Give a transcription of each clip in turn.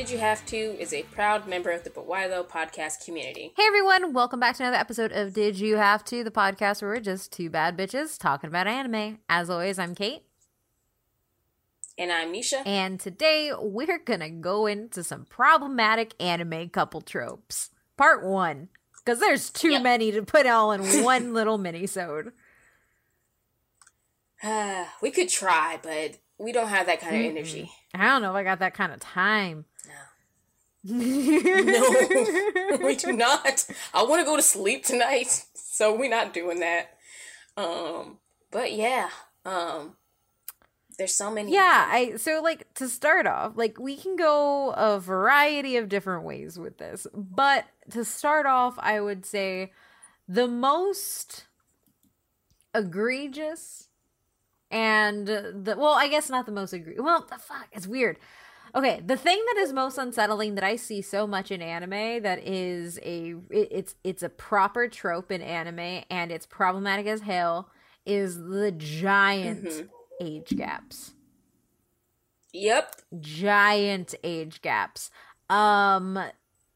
Did You Have To is a proud member of the But Why Though podcast community. Hey everyone, welcome back to another episode of Did You Have To, the podcast where we're just two bad bitches talking about anime. As always, I'm Kate. And I'm Nisha. And today we're gonna go into some problematic anime couple tropes. Part one. Because there's too Yep. many to put all in one little mini-sode. we could try, but we don't have that kind of energy. I don't know if I got that kind of time. No, we do not. I want to go to sleep tonight, so we're not doing that. Um, but yeah, um, there's so many. Yeah, I so like to start off, like we can go a variety of different ways with this. But to start off, I would say the most egregious and the well, I guess not the most egregious. Well, the fuck, it's weird. Okay, the thing that is most unsettling that I see so much in anime that is a it, it's it's a proper trope in anime and it's problematic as hell is the giant Mhm. age gaps Yep. giant age gaps. Um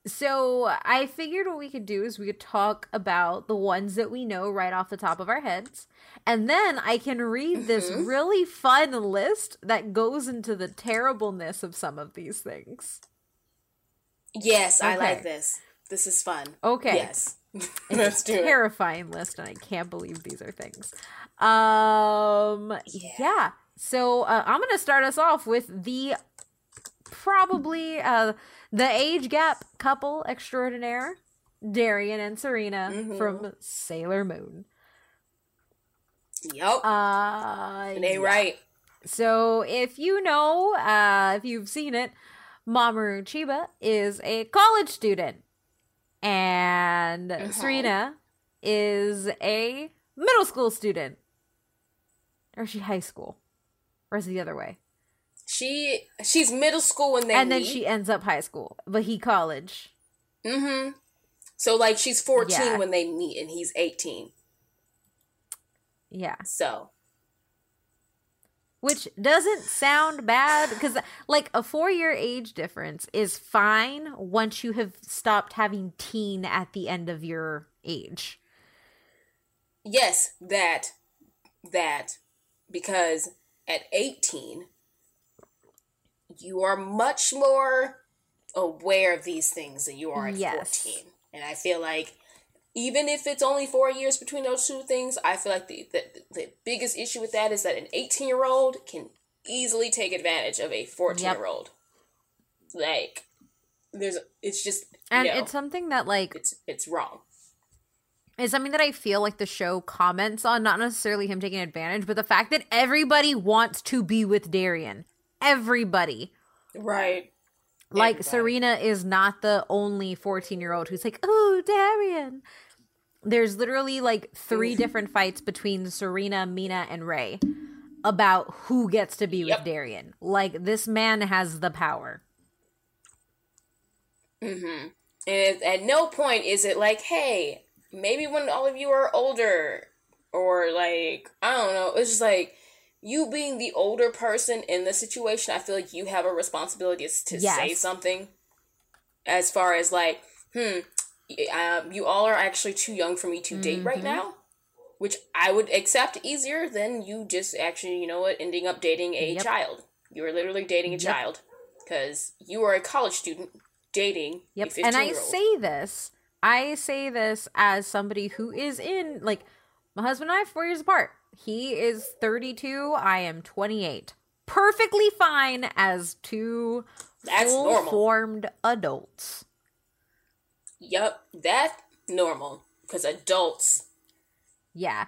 so I figured what we could do is we could talk about the ones that we know right off the top of our heads. And then I can read this Mhm. really fun list that goes into the terribleness of some of these things. Yes, I like this. This is fun. Okay. Yes. It's Let's a do it. terrifying list and I can't believe these are things. Um yeah. Yeah. So uh, I'm going to start us off with the probably uh the age gap couple extraordinaire, Darien and Serena Mhm. from Sailor Moon. Yep. Uh they yeah. right. So if you know, uh if you've seen it, Mamoru Chiba is a college student and Uh-huh. Serena is a middle school student. Or is she high school? Or is it the other way? She she's middle school when they and then she ends up high school, but he college. Mm-hmm. So like she's 14 Yeah. when they meet and he's 18. Yeah. So Which doesn't sound bad because, like, a four year age difference is fine once you have stopped having teen at the end of your age. yes, that that because at 18 you are much more aware of these things than you are at Yes. 14. And I feel like even if it's only four years between those two things, I feel like the, the, the biggest issue with that is that an 18 year old can easily take advantage of a 14 year old. Like, there's, it's just, And no, it's something that, like, it's, it's wrong. It's something that I feel like the show comments on, not necessarily him taking advantage, but the fact that everybody wants to be with Darien. Everybody. Right. Like Everybody. Serena is not the only 14 year old who's like, oh, Darien. There's literally like three different fights between Serena, Mina, and Ray about who gets to be Yep. with Darien. Like this man has the power. Mm-hmm. And at no point is it like, hey, maybe when all of you are older, or like, I don't know, it's just like you being the older person in the situation, I feel like you have a responsibility to Yes. say something as far as like, hmm, um, you all are actually too young for me to date right Mhm. now. Which I would accept easier than you just actually, you know what, ending up dating a Yep. child. You are literally dating a Yep. child because you are a college student dating Yep. 15 And I say this, I say this as somebody who is in like my husband and I are four years apart. He is 32, I am 28. Perfectly fine as two full formed adults. Yep, that normal because adults Yeah.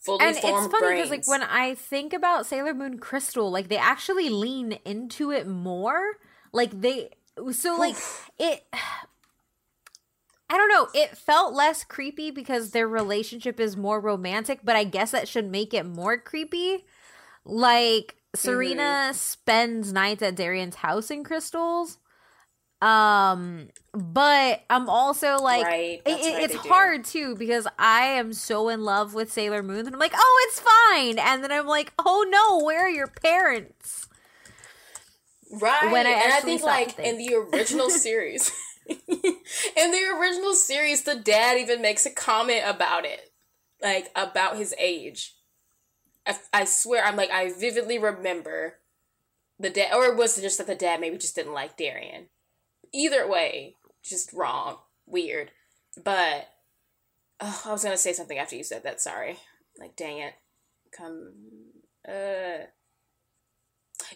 fully and it's funny because like when i think about sailor moon crystal like they actually lean into it more. Like they so like it i don't know it felt less creepy because their relationship is more romantic but i guess that should make it more creepy. Like serena Mm-hmm. spends nights at darien's house in crystals um but i'm also like right, it, that's it- right, it's they do. hard too because I am so in love with Sailor Moon and I'm like, oh, it's fine, and then I'm like, oh no, where are your parents? Right. When I and I think like in the original series in the original series, the dad even makes a comment about it. Like about his age. I, I swear I'm like I vividly remember the dad or it was just that the dad maybe just didn't like Darien. Either way, just wrong. Weird. But oh, I was gonna say something after you said that, sorry. Like dang it. Come uh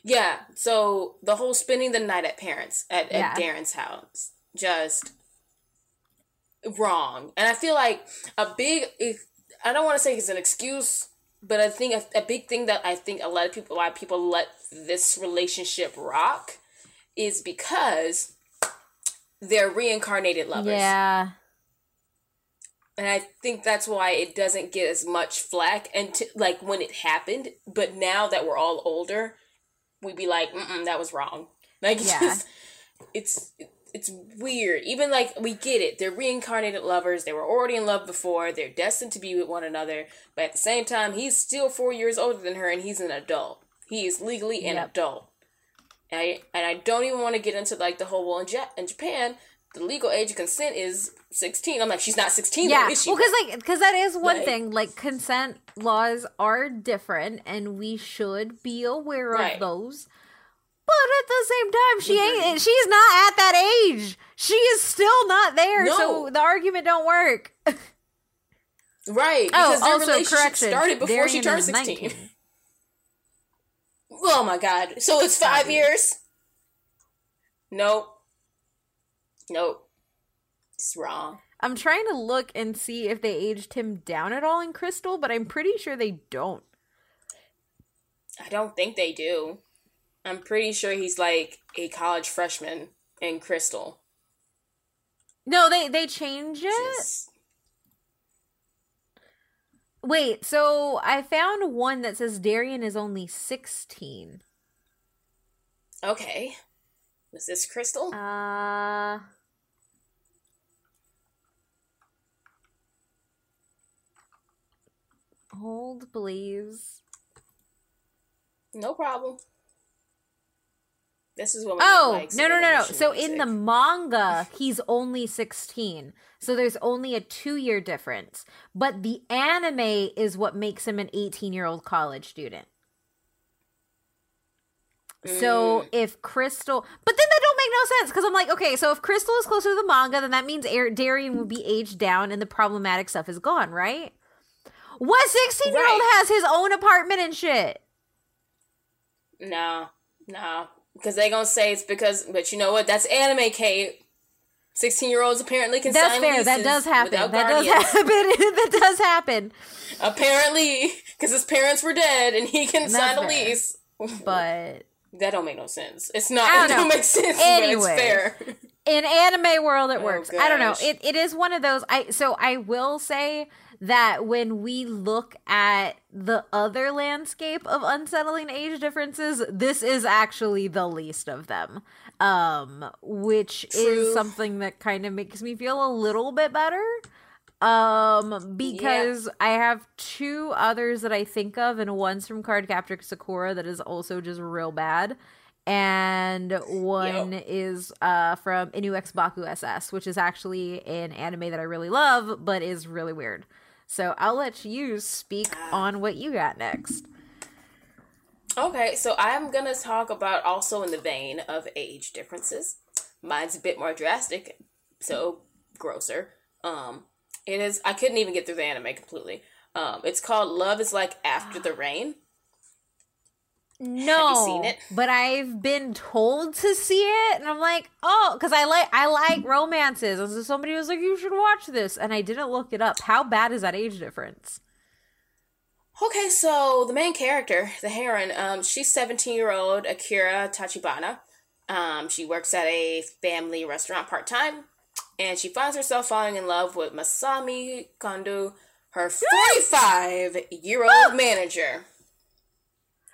yeah, so the whole spending the night at parents at, yeah. at Darren's house just wrong. And I feel like a big I don't want to say it's an excuse, but I think a, a big thing that I think a lot of people why people let this relationship rock is because they're reincarnated lovers. Yeah. And I think that's why it doesn't get as much flack and t- like when it happened, but now that we're all older, we'd be like, mm that was wrong. Like, yeah. Just, it's it's weird. Even like we get it, they're reincarnated lovers. They were already in love before. They're destined to be with one another. But at the same time, he's still four years older than her, and he's an adult. He is legally an yep. adult. And I and I don't even want to get into like the whole well in, ja- in Japan, the legal age of consent is 16 i'm like she's not 16 yeah. well because like because that is one like, thing. Like consent laws are different and we should be aware right. of those. But at the same time she ain't she's not at that age. She is still not there no. so the argument don't work. Right oh, because oh, their also, relationship correction. started before Darien she turned 16 19. oh my god so it's five years nope Nope. It's wrong. I'm trying to look and see if they aged him down at all in Crystal, but I'm pretty sure they don't. I don't think they do. I'm pretty sure he's like a college freshman in Crystal. No, they they change it. Just... Wait, so I found one that says Darien is only 16. Okay. Was this Crystal? Uh Hold, please. No problem. This is what. Like. Oh no no no no! So music. in the manga, he's only sixteen. So there's only a two year difference. But the anime is what makes him an eighteen year old college student. Mm. So if Crystal, but then that don't make no sense because I'm like, okay, so if Crystal is closer to the manga, then that means Darien would be aged down and the problematic stuff is gone, right? What 16 year old has his own apartment and shit? No, no. Because they gonna say it's because, but you know what? That's anime, Kate. 16 year olds apparently can That's sign fair. That does happen. That does happen. that does happen. Apparently, because his parents were dead and he can That's sign a lease. But that don't make no sense. It's not. It don't make sense. Anyway, fair. In anime world, it oh, works. Gosh. I don't know. It it is one of those. I so I will say that when we look at the other landscape of unsettling age differences, this is actually the least of them. Um, which True. is something that kind of makes me feel a little bit better. Um, because yeah. I have two others that I think of, and one's from Card Cardcaptor Sakura that is also just real bad and one yep. is uh from Inu x Boku SS, which is actually an anime that I really love, but is really weird. So I'll let you speak on what you got next. Okay, so I'm gonna talk about also in the vein of age differences. Mine's a bit more drastic, so grosser. Um, it is. I couldn't even get through the anime completely. Um, it's called Love Is Like After the Rain. No, but I've been told to see it, and I'm like, oh, because I like I like romances, and so somebody was like, you should watch this, and I didn't look it up. How bad is that age difference? Okay, so the main character, the heroine, um, she's 17 year old Akira Tachibana. Um, she works at a family restaurant part time, and she finds herself falling in love with Masami Kondo, her 45 year old manager.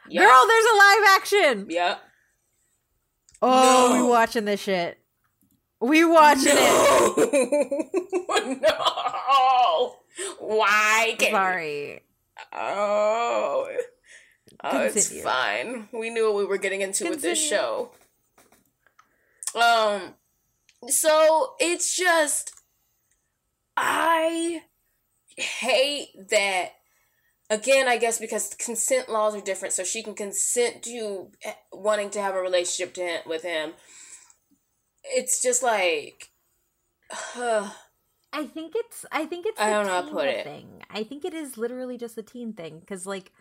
Yep. Girl, there's a live action. Yep. Oh, no. we watching this shit. We watching no. it. no. Why? Can- Sorry. Oh. Oh, it's fine. We knew what we were getting into Continue. with this show. Um, so it's just I hate that again, I guess because consent laws are different, so she can consent to wanting to have a relationship to him, with him. It's just like, uh, I think it's. I think it's. I don't know how to put it. Thing. I think it is literally just a teen thing because, like,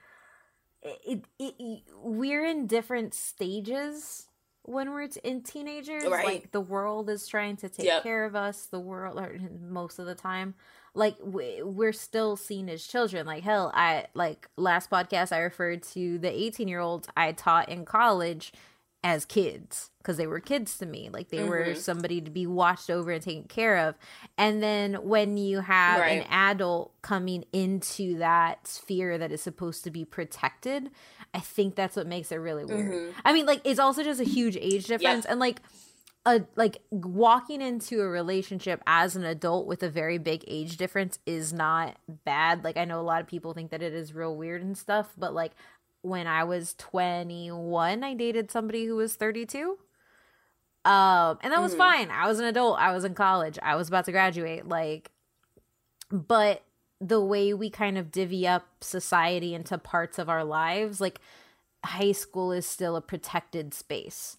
it, it, it, we're in different stages when we're in teenagers. Right. Like the world is trying to take yep. care of us. The world, most of the time, like we're still seen as children like hell i like last podcast i referred to the 18 year olds i taught in college as kids because they were kids to me like they mm-hmm. were somebody to be watched over and taken care of and then when you have right. an adult coming into that sphere that is supposed to be protected i think that's what makes it really weird mm-hmm. i mean like it's also just a huge age difference and like a like walking into a relationship as an adult with a very big age difference is not bad. Like I know a lot of people think that it is real weird and stuff, but like when I was 21, I dated somebody who was 32. Um and that was mm. fine. I was an adult. I was in college. I was about to graduate like but the way we kind of divvy up society into parts of our lives, like high school is still a protected space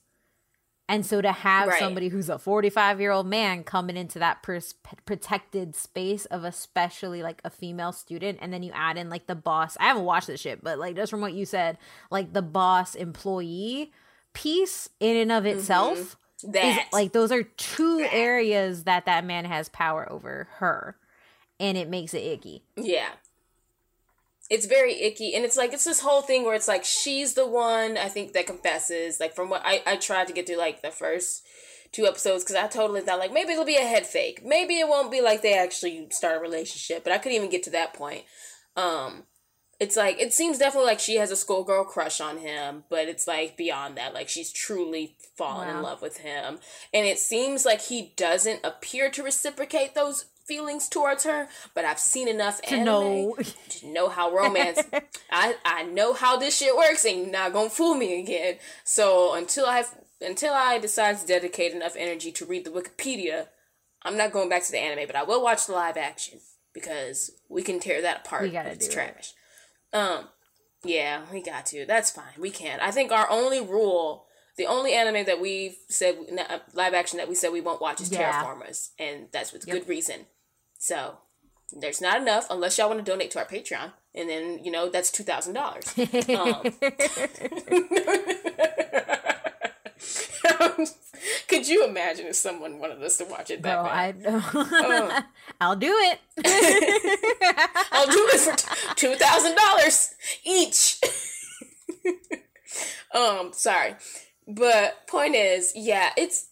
and so to have right. somebody who's a 45 year old man coming into that pers- protected space of especially like a female student, and then you add in like the boss. I haven't watched this shit, but like just from what you said, like the boss employee piece in and of itself. Mm-hmm. Is, like those are two that. areas that that man has power over her and it makes it icky yeah it's very icky and it's like it's this whole thing where it's like she's the one i think that confesses like from what i i tried to get through like the first two episodes because i totally thought like maybe it'll be a head fake. Maybe it won't be like they actually start a relationship but i couldn't even get to that point. Um it's like it seems definitely like she has a schoolgirl crush on him but it's like beyond that like she's truly fallen wow. in love with him. And it seems like he doesn't appear to reciprocate those feelings towards her, but I've seen enough to anime know to know how romance. I I know how this shit works, and you're not gonna fool me again. So until I until I decide to dedicate enough energy to read the Wikipedia, I'm not going back to the anime, but I will watch the live action because we can tear that apart. We gotta it's do trash. It. Um, yeah, we got to. That's fine. We can't. I think our only rule the only anime that we've said live action that we said we won't watch is yeah. Terra Formars, and that's with yep. good reason. So there's not enough unless y'all want to donate to our Patreon, and then you know that's two thousand dollars. Um, could you imagine if someone wanted us to watch it that Bro, bad? I, um, I'll do it. I'll do it for two thousand dollars each. um, sorry. But point is, yeah, it's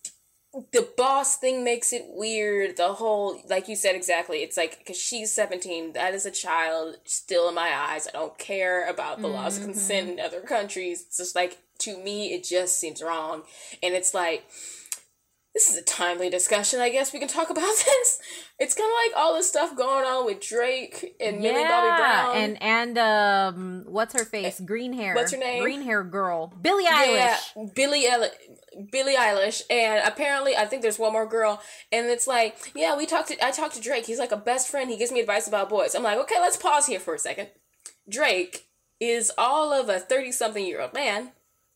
the boss thing makes it weird. The whole, like you said exactly, it's like because she's seventeen, that is a child still in my eyes. I don't care about the mm-hmm. laws of consent in other countries. It's just like to me, it just seems wrong, and it's like this is a timely discussion. I guess we can talk about this. It's kind of like all the stuff going on with Drake and yeah, Millie Bobby Brown and and um, what's her face? Green hair. What's her name? Green hair girl. Billie Eilish. Yeah, Billie Eilish. Billie Eilish, and apparently I think there's one more girl, and it's like, yeah, we talked to I talked to Drake. He's like a best friend. He gives me advice about boys. I'm like, okay, let's pause here for a second. Drake is all of a thirty something year old man,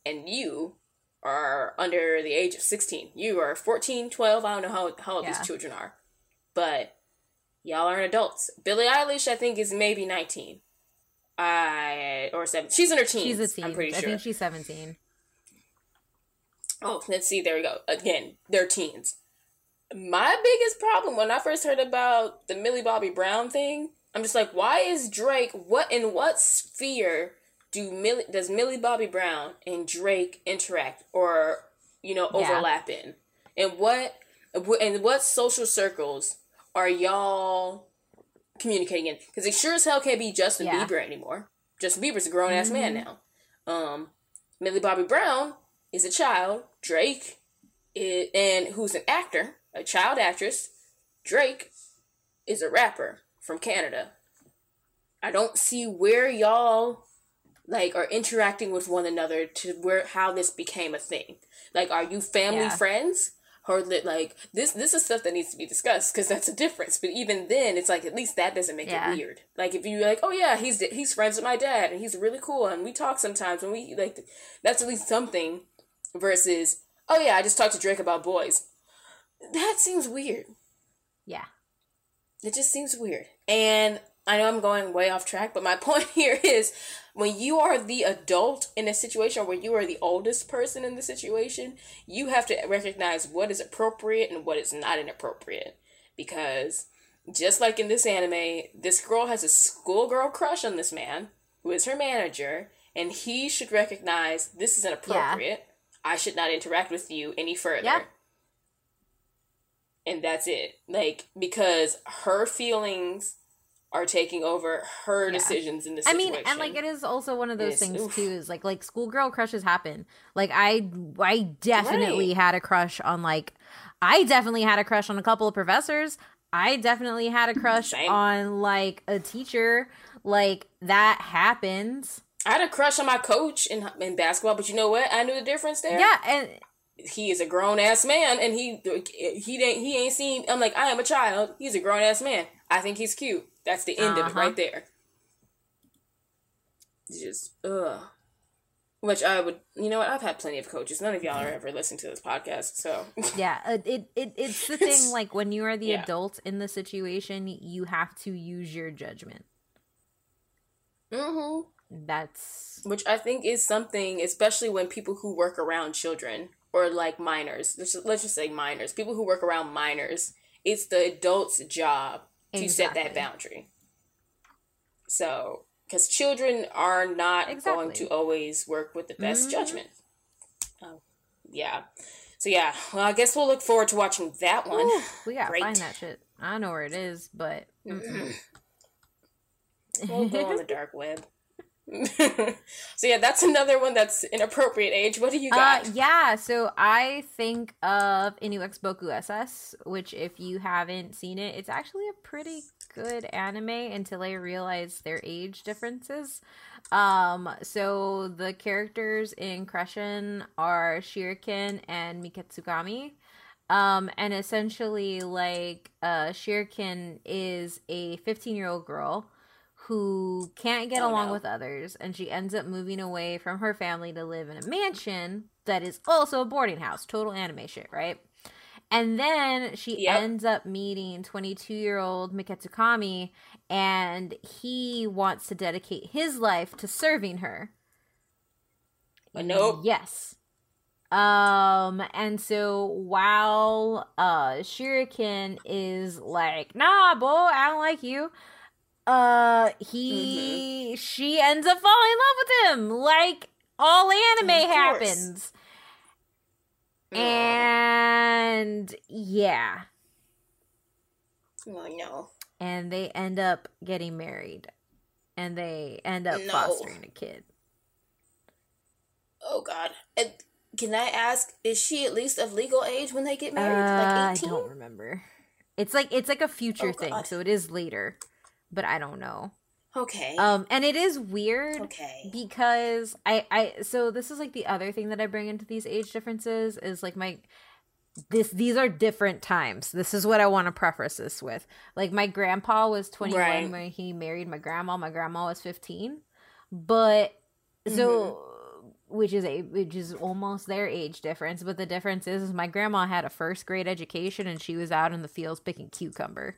and you are under the age of 16. You are 14, 12, I don't know how, how old yeah. these children are. But y'all aren't adults. Billie Eilish, I think, is maybe 19. I or seven. She's in her teens. She's a teen. I'm pretty sure. I think she's 17. Oh, let's see. There we go. Again, they're teens. My biggest problem when I first heard about the Millie Bobby Brown thing, I'm just like, why is Drake? What in what sphere do Millie does Millie Bobby Brown and Drake interact or you know overlap yeah. in? And what and what social circles are y'all communicating in? Because it sure as hell can't be Justin yeah. Bieber anymore. Justin Bieber's a grown ass mm-hmm. man now. Um, Millie Bobby Brown is a child. Drake, is, and who's an actor, a child actress. Drake is a rapper from Canada. I don't see where y'all like are interacting with one another to where how this became a thing. Like, are you family Yeah. friends? Or that like this this is stuff that needs to be discussed because that's a difference. But even then, it's like at least that doesn't make Yeah. it weird. Like if you're like, oh yeah, he's he's friends with my dad and he's really cool and we talk sometimes and we like that's at least something. Versus, oh yeah, I just talked to Drake about boys. That seems weird. Yeah. It just seems weird. And I know I'm going way off track, but my point here is when you are the adult in a situation or when you are the oldest person in the situation, you have to recognize what is appropriate and what is not inappropriate. Because just like in this anime, this girl has a schoolgirl crush on this man who is her manager, and he should recognize this is inappropriate. I should not interact with you any further Yeah. and that's it. Like because her feelings are taking over her Yeah. decisions in the I mean, and like it is also one of those things oof. too. Is like like schoolgirl crushes happen. Like I I definitely Right. had a crush on like I definitely had a crush on a couple of professors. I definitely had a crush Same. on like a teacher. Like that happens. I had a crush on my coach in in basketball, but you know what? I knew the difference there. Yeah, and he is a grown ass man, and he he didn't he ain't seen. I'm like I am a child. He's a grown ass man. I think he's cute. That's the end of it Uh-huh. right there. Just ugh. Which I would, you know what? I've had plenty of coaches. None of y'all are ever listening to this podcast, so yeah, uh, it, it it's the thing. Like when you are the yeah. adult in the situation, you have to use your judgment. hmm That's which I think is something, especially when people who work around children or like minors, let's just, let's just say minors, people who work around minors, it's the adult's job to set that boundary. So, because children are not going to always work with the best Mhm. judgment. Um, yeah. So yeah, well, I guess we'll look forward to watching that one. Ooh, we gotta Great. find that shit. I know where it is, but. We'll go on the dark web. so yeah, that's another one that's inappropriate age. What do you got? Uh, yeah, so I think of Inu Boku SS, which if you haven't seen it, it's actually a pretty good anime until I realized their age differences. Um, so the characters in Crescent are Shirakiin and Miketsukami. Um, and essentially, like, uh, Shirakiin is a 15 year old girl who can't get Oh, along no. with others, and she ends up moving away from her family to live in a mansion that is also a boarding house. Total anime shit, right? And then she Yep. ends up meeting 22 year old Miketsukami, and he wants to dedicate his life to serving her. Uh, nope. Yes. Um, and so while uh Shirakiin is like, nah, boy, I don't like you. Uh he she ends up falling in love with him. Like all anime happens. And yeah. No. And they end up getting married. And they end up No. fostering a kid. Oh God. And can I ask, is she at least of legal age when they get Uh, married? I like 18? i don't remember. It's like it's like a future Oh, thing, God. so it is later, but I don't know. Okay. Um, and it is weird okay. because I I so this is like the other thing that I bring into these age differences is like my this these are different times. This is what I want to preface this with. Like my grandpa was 21 Right. when he married my grandma. My grandma was 15. But so which is a which is almost their age difference, but the difference is, is my grandma had a first grade education and she was out in the fields picking cucumber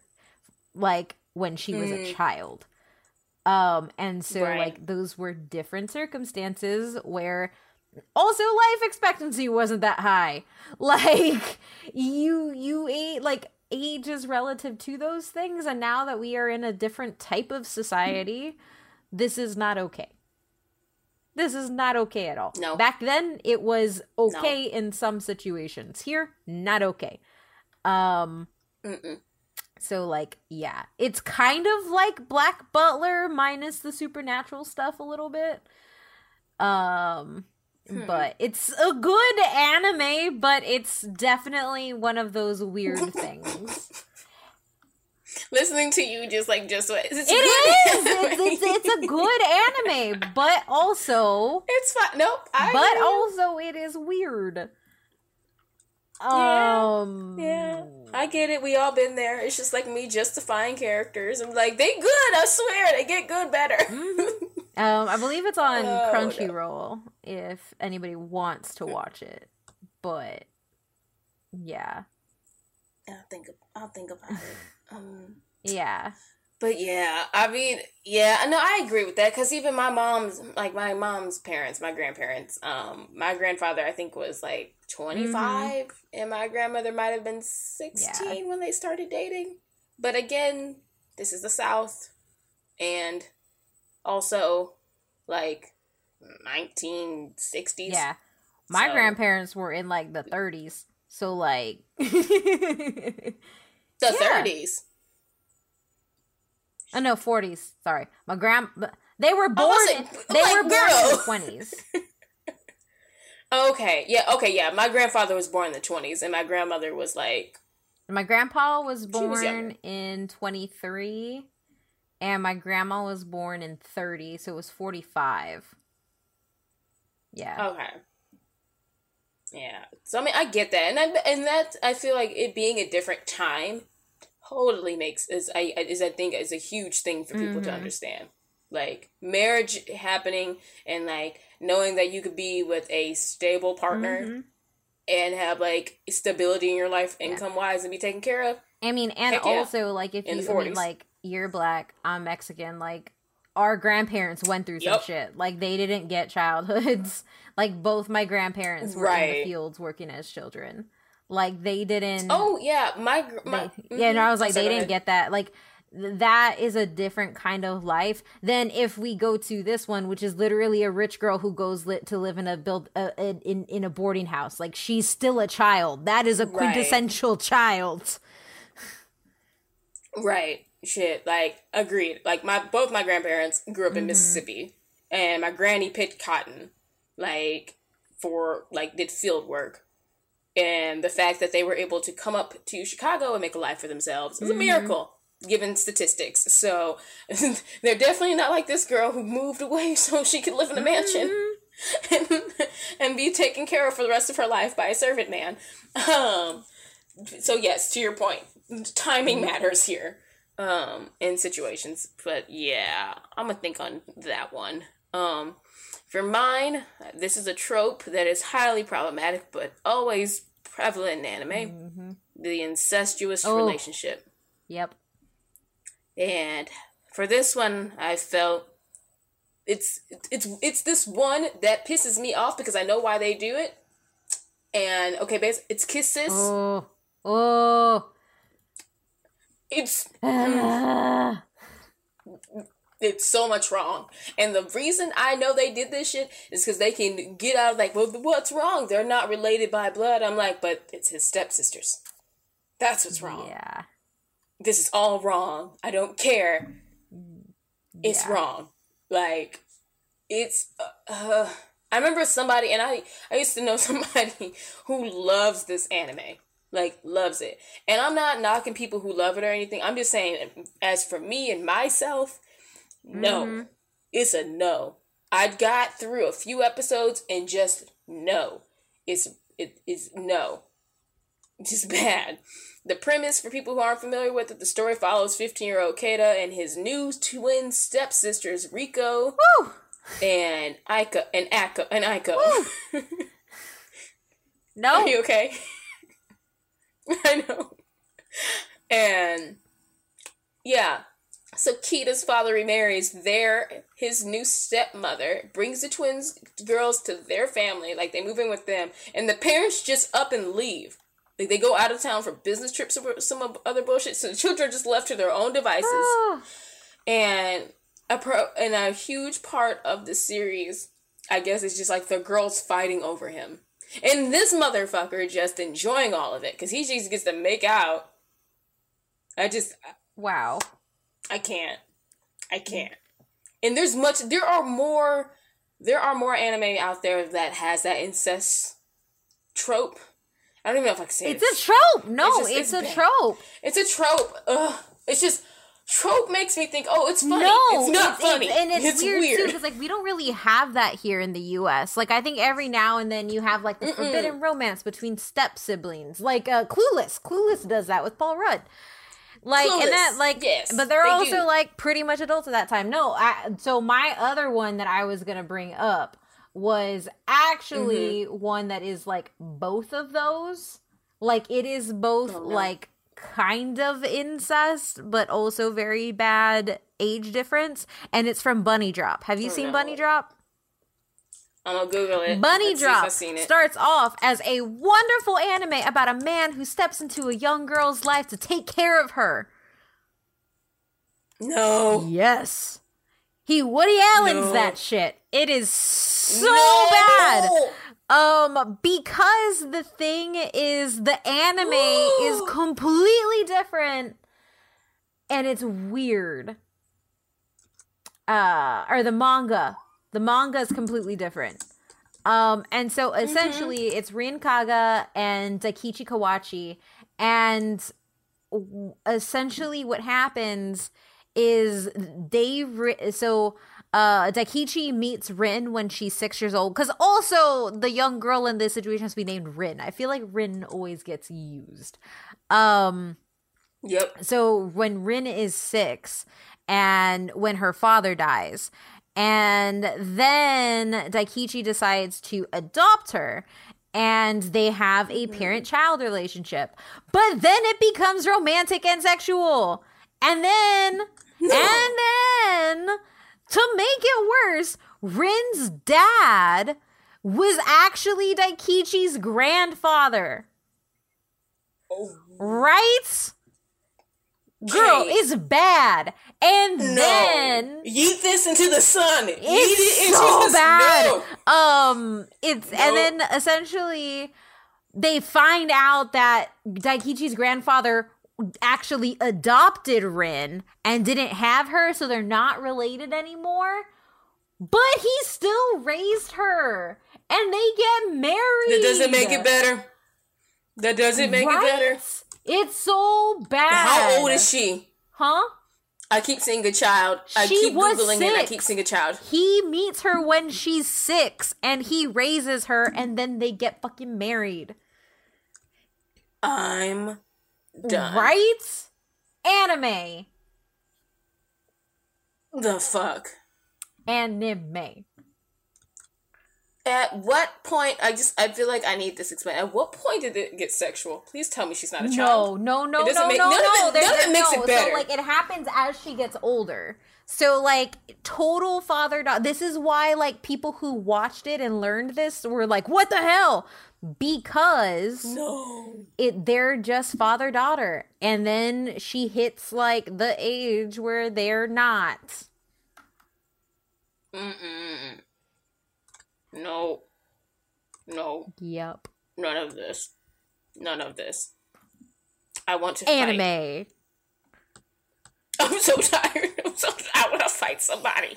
like when she was a Mm. child. Um and so Right. like those were different circumstances where also life expectancy wasn't that high. Like you you ate like age is relative to those things and now that we are in a different type of society, this is not okay. This is not okay at all. No. Back then it was okay in some situations. Here, not okay. Um Mm-mm. So like yeah, it's kind of like Black Butler minus the supernatural stuff a little bit. Um Hmm. but it's a good anime, but it's definitely one of those weird things. Listening to you just like just it's it is. It's, it's, it's, a good anime, but also it's fine. Nope. I but also it is weird. Um. Yeah, I get it. We all been there. It's just like me justifying characters. I'm like, they good. I swear, they get good better. Mm-hmm. Um, I believe it's on oh, Crunchyroll. No. If anybody wants to watch it, but yeah, I'll think. I'll think about it. Um. Yeah. But yeah, I mean, yeah, no, I agree with that because even my mom's, like my mom's parents, my grandparents, um, my grandfather, I think was like 25, mm-hmm. and my grandmother might have been 16 yeah. when they started dating. But again, this is the South, and also like 1960s. Yeah. My so. grandparents were in like the 30s. So, like, the yeah. 30s. Oh no, forties. Sorry, my grand. They were born. In, they like, were born girl. in the twenties. okay. Yeah. Okay. Yeah. My grandfather was born in the twenties, and my grandmother was like. My grandpa was born was in twenty three, and my grandma was born in thirty, so it was forty five. Yeah. Okay. Yeah. So I mean, I get that, and I, and that I feel like it being a different time totally makes is I is I think is a huge thing for people mm-hmm. to understand. Like marriage happening and like knowing that you could be with a stable partner mm-hmm. and have like stability in your life income wise and be taken care of. I mean, and also yeah. like if in you I mean, like you're black, I'm Mexican, like our grandparents went through some yep. shit. Like they didn't get childhoods. like both my grandparents were right. in the fields working as children. Like they didn't. Oh yeah, my, my they, yeah. No, I was like they didn't get that. Like that is a different kind of life than if we go to this one, which is literally a rich girl who goes lit to live in a build uh, in in a boarding house. Like she's still a child. That is a quintessential right. child. Right. Shit. Like agreed. Like my both my grandparents grew up in mm-hmm. Mississippi, and my granny picked cotton, like for like did field work and the fact that they were able to come up to Chicago and make a life for themselves is a mm-hmm. miracle given statistics. So they're definitely not like this girl who moved away so she could live in a mansion mm-hmm. and, and be taken care of for the rest of her life by a servant man. Um, so yes, to your point, timing mm-hmm. matters here um, in situations. But yeah, I'm gonna think on that one. Um, for mine, this is a trope that is highly problematic, but always prevalent in anime. Mm-hmm. The incestuous oh. relationship. Yep. And for this one, I felt it's it's it's this one that pisses me off because I know why they do it. And okay, base it's kisses. Oh. Oh. It's it's so much wrong. And the reason I know they did this shit is because they can get out of like, well, what's wrong? They're not related by blood. I'm like, but it's his stepsisters. That's what's wrong. Yeah. This is all wrong. I don't care. It's wrong. Like, it's. Uh, uh, I remember somebody, and I I used to know somebody who loves this anime like loves it and i'm not knocking people who love it or anything i'm just saying as for me and myself no. Mm-hmm. It's a no. I got through a few episodes and just no. It's it is no. Just bad. The premise for people who aren't familiar with it, the story follows 15-year-old Keita and his new twin stepsisters Riko Woo! and Aika and Aiko and Aiko. no. Are you okay? I know. And yeah, so Keita's father remarries their his new stepmother, brings the twins girls to their family, like they move in with them, and the parents just up and leave. Like they go out of town for business trips or some other bullshit. So the children are just left to their own devices. Ah. And a pro and a huge part of the series, I guess, is just like the girls fighting over him. And this motherfucker just enjoying all of it because he just gets to make out. I just wow. I can't. I can't. And there's much there are more there are more anime out there that has that incest trope. I don't even know if I can say it's it. a trope. No, it's, it's, it's a trope. It's a trope. Ugh. It's just trope makes me think, oh, it's funny. No, it's not it's, funny, and it's, weird, weird. too because like we don't really have that here in the U.S. Like I think every now and then you have like the Mm-mm. forbidden romance between step siblings, like uh, Clueless. Clueless does that with Paul Rudd. Like Clueless. and that like, yes, but they're they also do. like pretty much adults at that time. No, I, so my other one that I was gonna bring up was actually mm-hmm. one that is like both of those. Like it is both oh, no. like kind of incest, but also very bad age difference. And it's from Bunny Drop. Have you oh, seen no. Bunny Drop? I'm gonna Google it. Bunny Let's Drop starts off as a wonderful anime about a man who steps into a young girl's life to take care of her. No. Yes. He Woody Allen's no. that shit. It is so no. bad. Um, because the thing is, the anime is completely different, and it's weird. Uh, or the manga, the manga is completely different. Um, and so mm-hmm. essentially, mm-hmm. it's Rin Kaga and Daikichi Kawachi, and essentially, what happens is they so uh Daikichi meets Rin when she's six years old. Cause also the young girl in this situation has to be named Rin. I feel like Rin always gets used. Um Yep. So when Rin is six and when her father dies, and then Daikichi decides to adopt her and they have a mm-hmm. parent child relationship. But then it becomes romantic and sexual. And then, no. and then to make it worse, Rin's dad was actually Daikichi's grandfather. Oh. Right? Girl, it's bad. And no. then yeet this into the sun. It's it into so bad. No. Um, it's no. and then essentially they find out that Daikichi's grandfather actually adopted Rin and didn't have her, so they're not related anymore. But he still raised her and they get married. That doesn't make it better. That doesn't make right? it better. It's so bad. How old is she? Huh? I keep seeing a child. I she keep googling it. I keep seeing a child. He meets her when she's six, and he raises her, and then they get fucking married. I'm Done. Right? Anime. The fuck? Anime. At what point? I just I feel like I need this explained. At what point did it get sexual? Please tell me she's not a child. No, no, no, no, make, no, none no. Of it, none of it makes no. it better. So like it happens as she gets older. So like total father daughter. This is why like people who watched it and learned this were like, "What the hell?" because no. it they're just father daughter and then she hits like the age where they're not Mm-mm. No no yep none of this none of this i want to anime fight. i'm so tired i'm so i want to fight somebody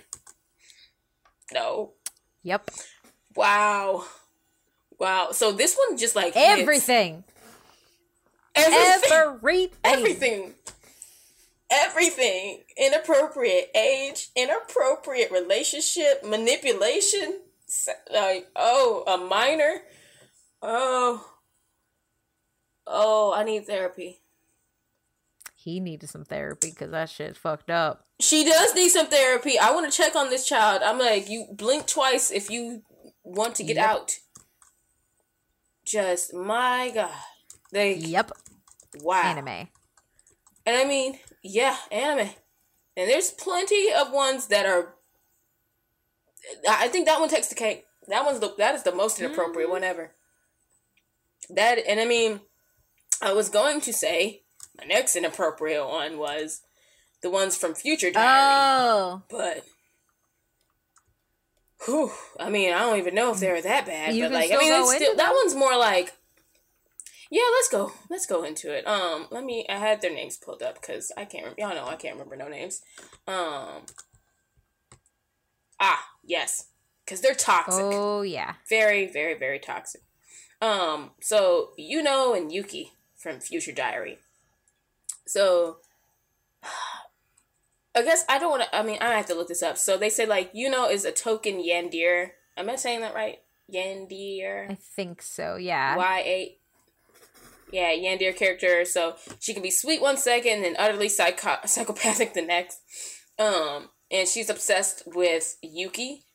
no yep wow Wow. So this one just like everything. Everything. Everything. Everything. Everything. Inappropriate age, inappropriate relationship, manipulation. Like, oh, a minor. Oh. Oh, I need therapy. He needed some therapy because that shit's fucked up. She does need some therapy. I want to check on this child. I'm like, you blink twice if you want to get yep. out just my god. They Yep. Wow. Anime. And I mean, yeah, anime. And there's plenty of ones that are I think that one takes the cake. That one's the that is the most inappropriate mm-hmm. one ever. That and I mean, I was going to say my next inappropriate one was the ones from Future Diary. Oh. But Whew, I mean, I don't even know if they're that bad, you but like, I mean, it's still that one's more like, yeah, let's go, let's go into it. Um, let me. I had their names pulled up because I can't. Y'all know I can't remember no names. Um. Ah, yes, because they're toxic. Oh yeah, very, very, very toxic. Um, so Yuno and Yuki from Future Diary. So I guess I don't want to. I mean, I have to look this up. So they say like Yuno is a token Yandere. Am I saying that right? Yandere. I think so. Yeah. Y A. Yeah, Yandere character. So she can be sweet one second and utterly psycho- psychopathic the next. Um, and she's obsessed with Yuki,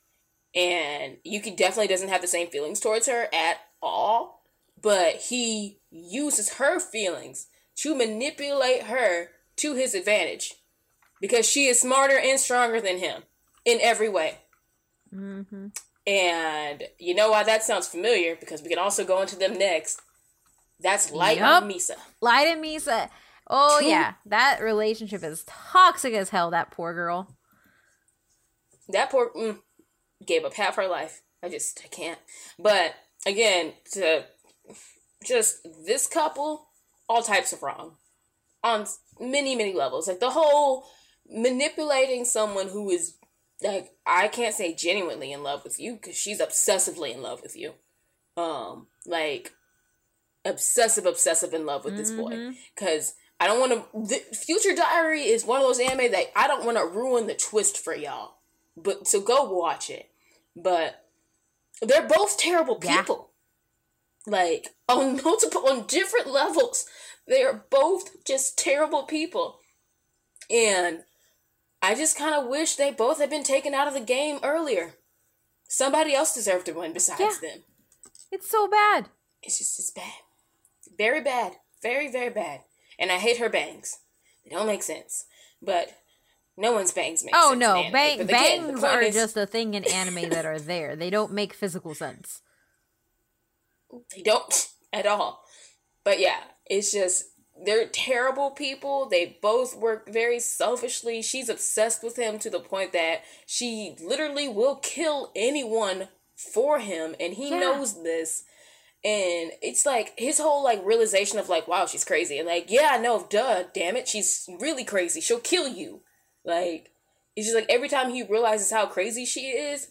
and Yuki definitely doesn't have the same feelings towards her at all. But he uses her feelings to manipulate her to his advantage because she is smarter and stronger than him in every way. Mm-hmm. And you know why that sounds familiar? Because we can also go into them next. That's Light Yup. and Misa. Light and Misa. Oh yeah, that relationship is toxic as hell. That poor girl. That poor mm, gave up half her life. I just I can't. But again, to just this couple, all types of wrong on many many levels. Like the whole manipulating someone who is like I can't say genuinely in love with you because she's obsessively in love with you. Um, like obsessive, obsessive in love with this boy Mhm. because I don't want to. Future Diary is one of those anime that I don't want to ruin the twist for y'all. But so go watch it. But they're both terrible Yeah. people. Like on multiple, on different levels, they are both just terrible people. And I just kind of wish they both had been taken out of the game earlier. Somebody else deserved to win besides Yeah. them. It's so bad. It's just it's bad. Very bad. Very, very bad. And I hate her bangs. They don't make sense. But no one's bangs make Oh no, bang, But again, bangs are is, just a thing in anime that are there. They don't make physical sense. they don't at all. But yeah, it's just they're terrible people. They both work very selfishly. She's obsessed with him to the point that she literally will kill anyone for him and he Yeah. knows this. And it's like his whole like realization of like, wow, she's crazy. And like, yeah, I know, duh, damn it, she's really crazy. She'll kill you. Like, it's just like every time he realizes how crazy she is,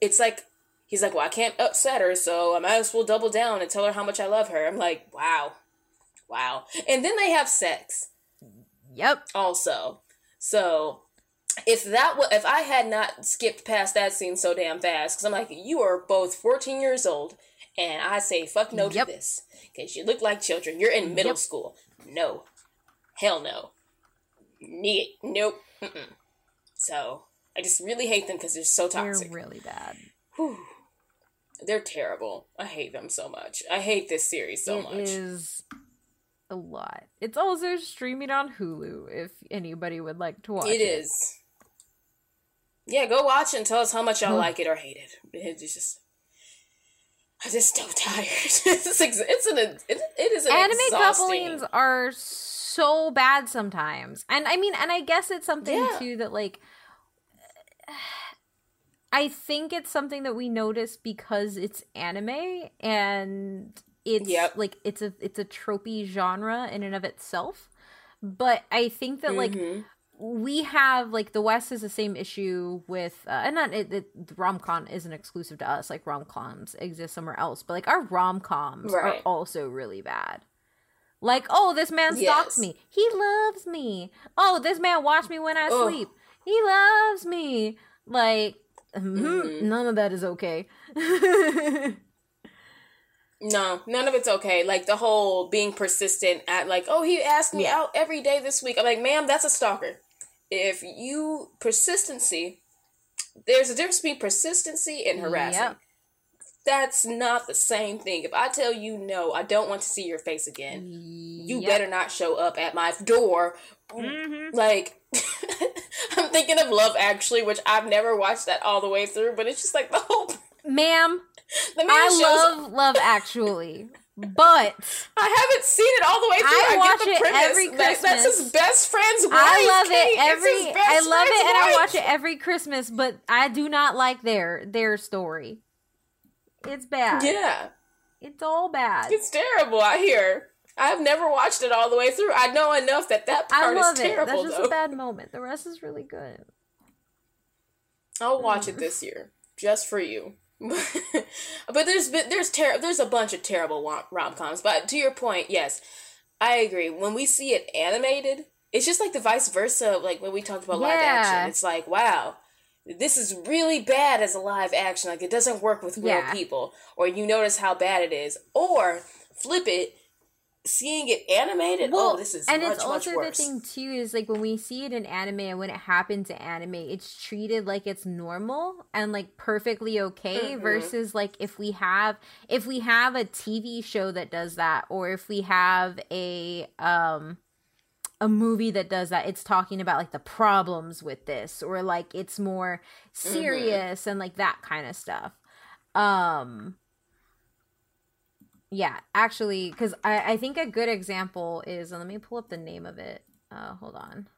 it's like he's like, well, I can't upset her, so I might as well double down and tell her how much I love her. I'm like, wow, wow. And then they have sex Yep. also. So if that was, if I had not skipped past that scene so damn fast, because I'm like, you are both 14 years old, and I say fuck no Yep. to this because you look like children. You're in middle Yep. school. No, hell no. Ne- nope. Mm-mm. So I just really hate them because they're so They're toxic. really bad. Whew. They're terrible. I hate them so much. I hate this series so It much. is a lot. It's also streaming on Hulu if anybody would like to watch it. It is. Yeah, go watch and tell us how much y'all Huh. like it or hate it. It's just, I'm just so tired. it's ex- it's an it, it is an Anime couplings are so bad sometimes. And I mean, and I guess it's something Yeah. too that like I think it's something that we notice because it's anime and it's Yep. like it's a it's a tropey genre in and of itself. But I think that like Mhm. we have like the West has the same issue with, uh, and not it, it rom com isn't exclusive to us. Like rom coms exist somewhere else, but like our rom coms are also really bad. Like, oh, this man stalks Yes. me. He loves me. Oh, this man watched me when I sleep. He loves me. Like, mhm, Mhm. none of that is okay. No, none of it's okay. Like the whole being persistent at like, oh, he asked me Yeah. out every day this week. I'm like, ma'am, that's a stalker. If you persistency, there's a difference between persistency and harassing. Yep. That's not the same thing. If I tell you no, I don't want to see your face again. You Yep. better not show up at my door. Mhm. Like, I'm thinking of Love Actually, which I've never watched that all the way through, but it's just like the whole Ma'am, the man I love Love Actually, but I haven't seen it all the way through. I I, watch get the premise. every That- that's his best friend's wife. I love Kate. it every. I love it, and I watch it every Christmas. But I do not like their their story. It's bad. Yeah, It's all bad. it's terrible. I hear. I've never watched it all the way through. I know enough that that I part love is it. terrible. That's just though. a bad moment. The rest is really good. I'll watch Mm. it this year just for you. but there's been- there's ter- there's a bunch of terrible rom coms. But to your point, yes, I agree. When we see it animated, it's just like the vice versa. Like when we talked about yeah. live action, it's like wow, this is really bad as a live action. Like it doesn't work with real yeah. people, or you notice how bad it is, or flip it seeing it animated, well, oh, this is and much, it's also the thing too is like when we see it in anime and when it happens to anime, it's treated like it's normal and like perfectly okay. Mm-hmm. Versus like if we have if we have a TV show that does that, or if we have a um a movie that does that it's talking about like the problems with this or like it's more mm-hmm. serious mm-hmm. and like that kind of stuff um yeah, actually, because I, I think a good example is, let me pull up the name of it. Uh, hold on.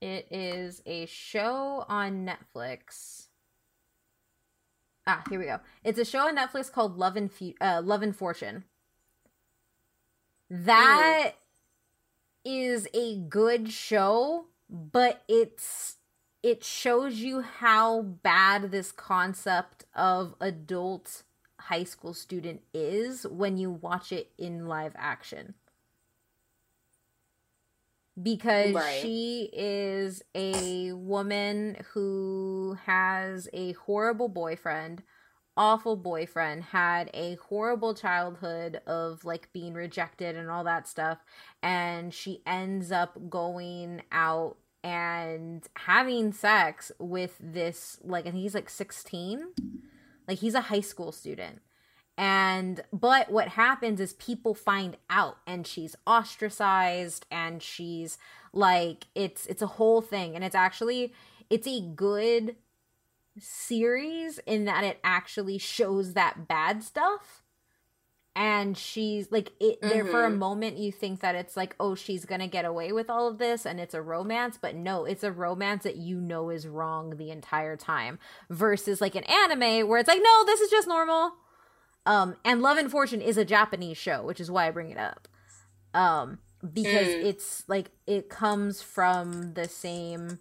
It is a show on Netflix. Ah, here we go. It's a show on Netflix called Love and Fu- uh, Love and Fortune. That mm. is a good show, but it's it shows you how bad this concept of adult high school student is when you watch it in live action. Because right. she is a woman who has a horrible boyfriend, awful boyfriend, had a horrible childhood of like being rejected and all that stuff, and she ends up going out and having sex with this like and he's like 16 like he's a high school student. And but what happens is people find out and she's ostracized and she's like it's it's a whole thing and it's actually it's a good series in that it actually shows that bad stuff and she's like it mm-hmm. there for a mm-hmm. moment you think that it's like oh she's gonna get away with all of this and it's a romance but no it's a romance that you know is wrong the entire time versus like an anime where it's like no this is just normal um and love and fortune is a japanese show which is why i bring it up um because mm. it's like it comes from the same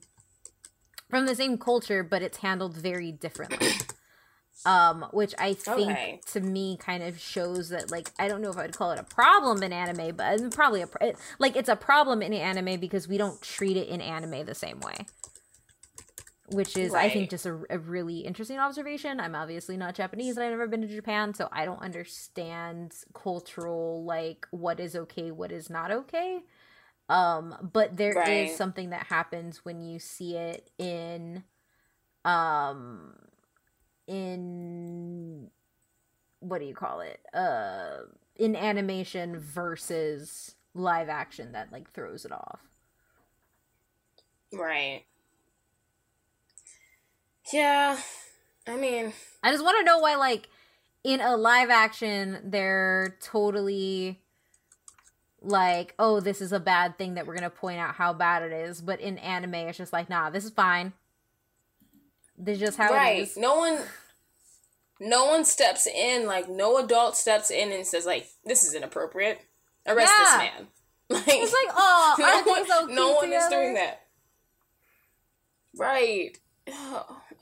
from the same culture but it's handled very differently um which i think okay. to me kind of shows that like i don't know if i'd call it a problem in anime but it's probably a it, like it's a problem in anime because we don't treat it in anime the same way which is right. i think just a, a, really interesting observation i'm obviously not japanese and i've never been to japan so i don't understand cultural like what is okay what is not okay um but there right. is something that happens when you see it in um in what do you call it? Uh in animation versus live action that like throws it off. Right. Yeah. I mean, I just want to know why like in a live action they're totally like, oh, this is a bad thing that we're going to point out how bad it is, but in anime it's just like, nah, this is fine. This is just how right. it is. No one no one steps in, like no adult steps in and says, like, this is inappropriate. Arrest yeah. this man. Like It's like, oh, no one, so no one together? is doing that. Right.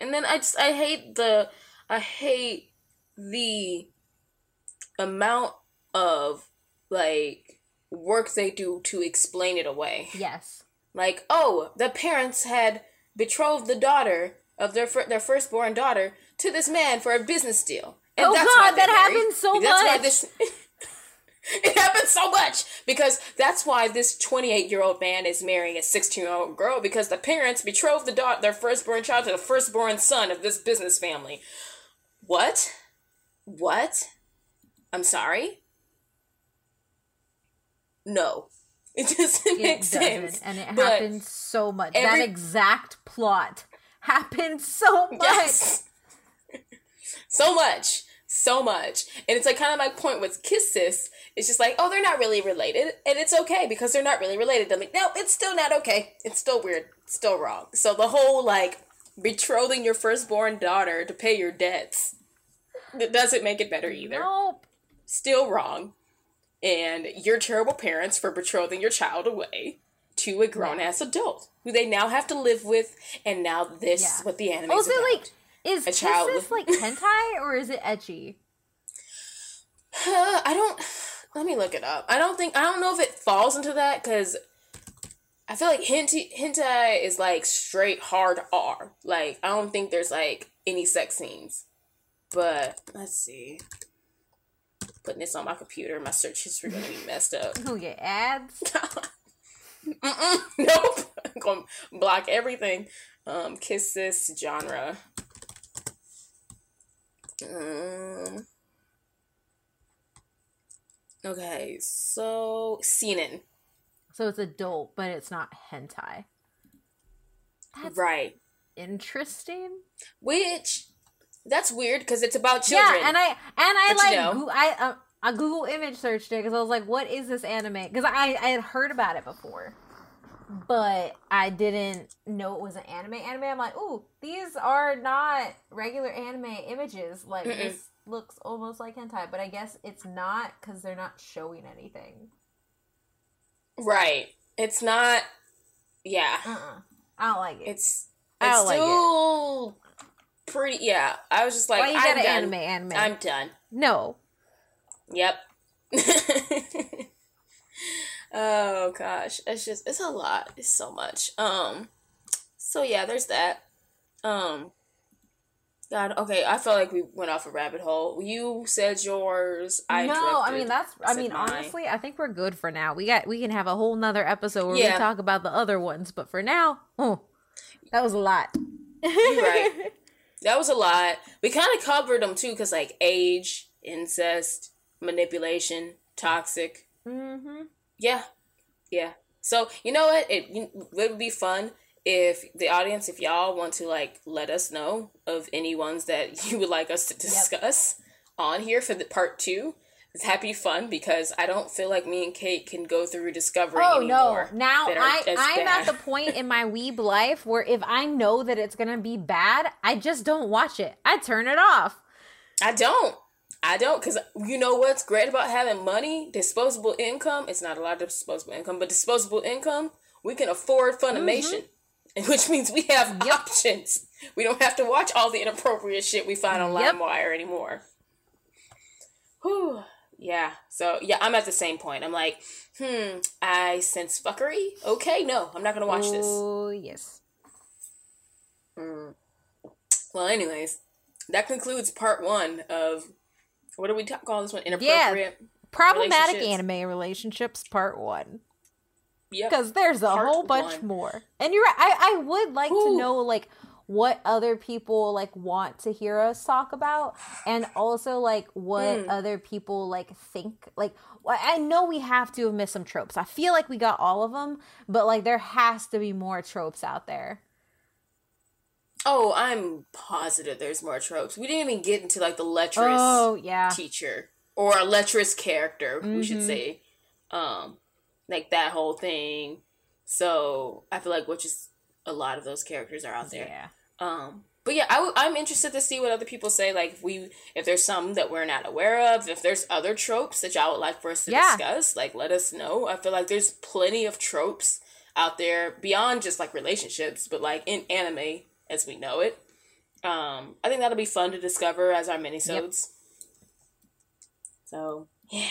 And then I just I hate the I hate the amount of like work they do to explain it away. Yes. Like, oh, the parents had betrothed the daughter of their fir- their firstborn daughter to this man for a business deal. And oh God, that happens so that's much. Why this, it happens so much because that's why this 28 year old man is marrying a 16 year old girl because the parents betrothed the daughter, their firstborn child to the firstborn son of this business family. What? What? I'm sorry. No, it doesn't it make doesn't, sense. And it happens so much. Every, that exact plot happens so much. Yes. so much. So much. And it's like kind of my point with Kiss Sis. It's just like, oh, they're not really related. And it's okay because they're not really related. I'm like, no, it's still not okay. It's still weird. It's still wrong. So the whole like betrothing your firstborn daughter to pay your debts it doesn't make it better either. Nope. Still wrong. And you're terrible parents for betrothing your child away to a grown ass adult who they now have to live with, and now this yeah. what the anime also is about. like is a child this like hentai or is it ecchi? Uh, I don't. Let me look it up. I don't think I don't know if it falls into that because I feel like hentai hentai is like straight hard R. Like I don't think there's like any sex scenes. But let's see. Putting this on my computer, my search history gonna be messed up. Oh yeah, ads. Nope. I'm gonna block everything. Um, Kiss Sis genre. Um, okay, so seinen. So it's adult, but it's not hentai. That's right. interesting. Which that's weird because it's about children. Yeah, and I and I But you like know. Goo- I uh, I Google image searched it because I was like, what is this anime? Because I I had heard about it before, but I didn't know it was an anime. Anime. I'm like, ooh, these are not regular anime images. Like Mm-mm. this looks almost like hentai, but I guess it's not because they're not showing anything. right. It's not. Yeah. Uh uh I don't like it. It's. I It's don't like it. Pretty. Yeah. I was just like, Why you I'm done. anime? Anime. I'm done. no. Yep. oh gosh, it's just it's a lot. It's so much. Um. So yeah, there's that. Um. God, okay. I felt like we went off a rabbit hole. You said yours. I no, I mean that's. I mean, mine. honestly, I think we're good for now. We got we can have a whole nother episode where Yeah. we talk about the other ones, but for now, oh, that was a lot. You're right. That was a lot. We kind of covered them too, because like age, incest, manipulation, toxic. mm-hmm. Yeah, yeah. So you know what? It, it would be fun if the audience, if y'all want to like let us know of any ones that you would like us to discuss on here for the part two. Be fun because I don't feel like me and Kate can go through discovery Oh no! Now I I'm bad. at the point in my weeb life where if I know that it's gonna be bad, I just don't watch it. I turn it off. I don't. I don't because you know what's great about having money, disposable income. It's not a lot of disposable income, but disposable income. We can afford Funimation, mm-hmm. which means we have options. We don't have to watch all the inappropriate shit we find on Yep. LimeWire anymore. Whew. Yeah. So yeah, I'm at the same point. I'm like, hmm. I sense fuckery. Okay, no, I'm not gonna watch this. Oh yes. Mm. Well, anyways, that concludes part one of what do we call this one? Inappropriate. Problematic Relationships. anime relationships, part one. Yep. because there's a Part whole bunch one. more and you're right i, I would like to know like what other people like want to hear us talk about and also like what Hmm. other people like think like i know we have to have missed some tropes i feel like we got all of them but like there has to be more tropes out there Oh, I'm positive there's more tropes. We didn't even get into like the lecherous oh yeah teacher or a lecherous character, we should Mhm. say. Um, like that whole thing. So I feel like which is a lot of those characters are out there. yeah Um, but yeah, I w- I'm interested to see what other people say. Like if we, if there's some that we're not aware of, if there's other tropes that y'all would like for us to Yeah. discuss, like let us know. I feel like there's plenty of tropes out there beyond just like relationships, but like in anime as we know it. Um, I think that'll be fun to discover as our minisodes. So yeah.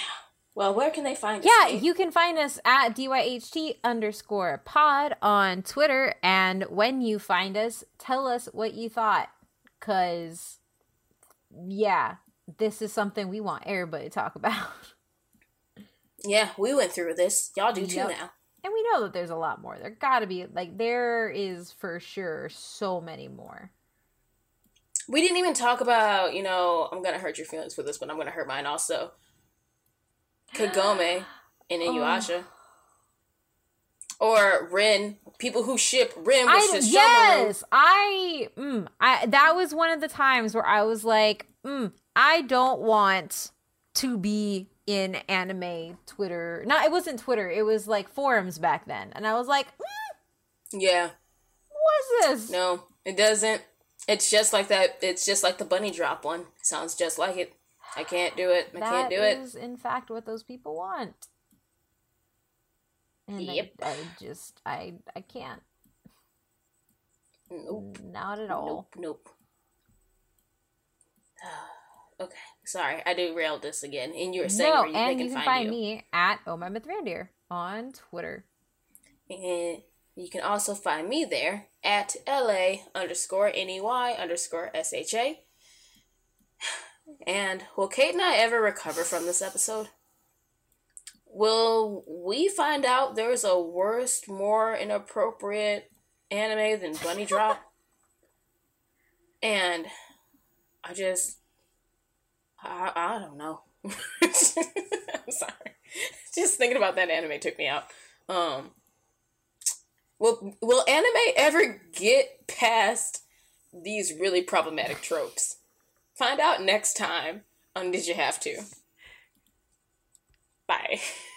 Well, where can they find us? Yeah, Kate? you can find us at DYHT underscore pod on Twitter. And when you find us, tell us what you thought. Because, yeah, this is something we want everybody to talk about. yeah, we went through this. Y'all do too Yep. now. And we know that there's a lot more. There gotta be, like, there is for sure so many more. We didn't even talk about, you know, I'm gonna hurt your feelings for this, but I'm gonna hurt mine also. Kagome and Inuyasha. Or Rin. People who ship Rin with I, yes, I, mm, I, that was one of the times where I was like, mm, I don't want to be in anime Twitter. No, it wasn't Twitter. It was like forums back then, and I was like, mm, Yeah. what's this? No, it doesn't. It's just like that. It's just like the bunny drop one. Sounds just like it. I can't do it. I can't do it. That is, in fact, what those people want. And I- Yep. I, just, I, I can't. Nope. Not at all. Nope. Nope. Okay, sorry, I derailed this again. And you were saying no, you, and can you can find, find you. me at Oh My Mythrandir on Twitter. And you can also find me there at LA underscore NEY underscore SHA. And will Kate and I ever recover from this episode? Will we find out there's a worse, more inappropriate anime than Bunny Drop? and I just, I, I don't know. I'm sorry. Just thinking about that anime took me out. Um, will will anime ever get past these really problematic tropes? Find out next time on Did You Have to? Bye.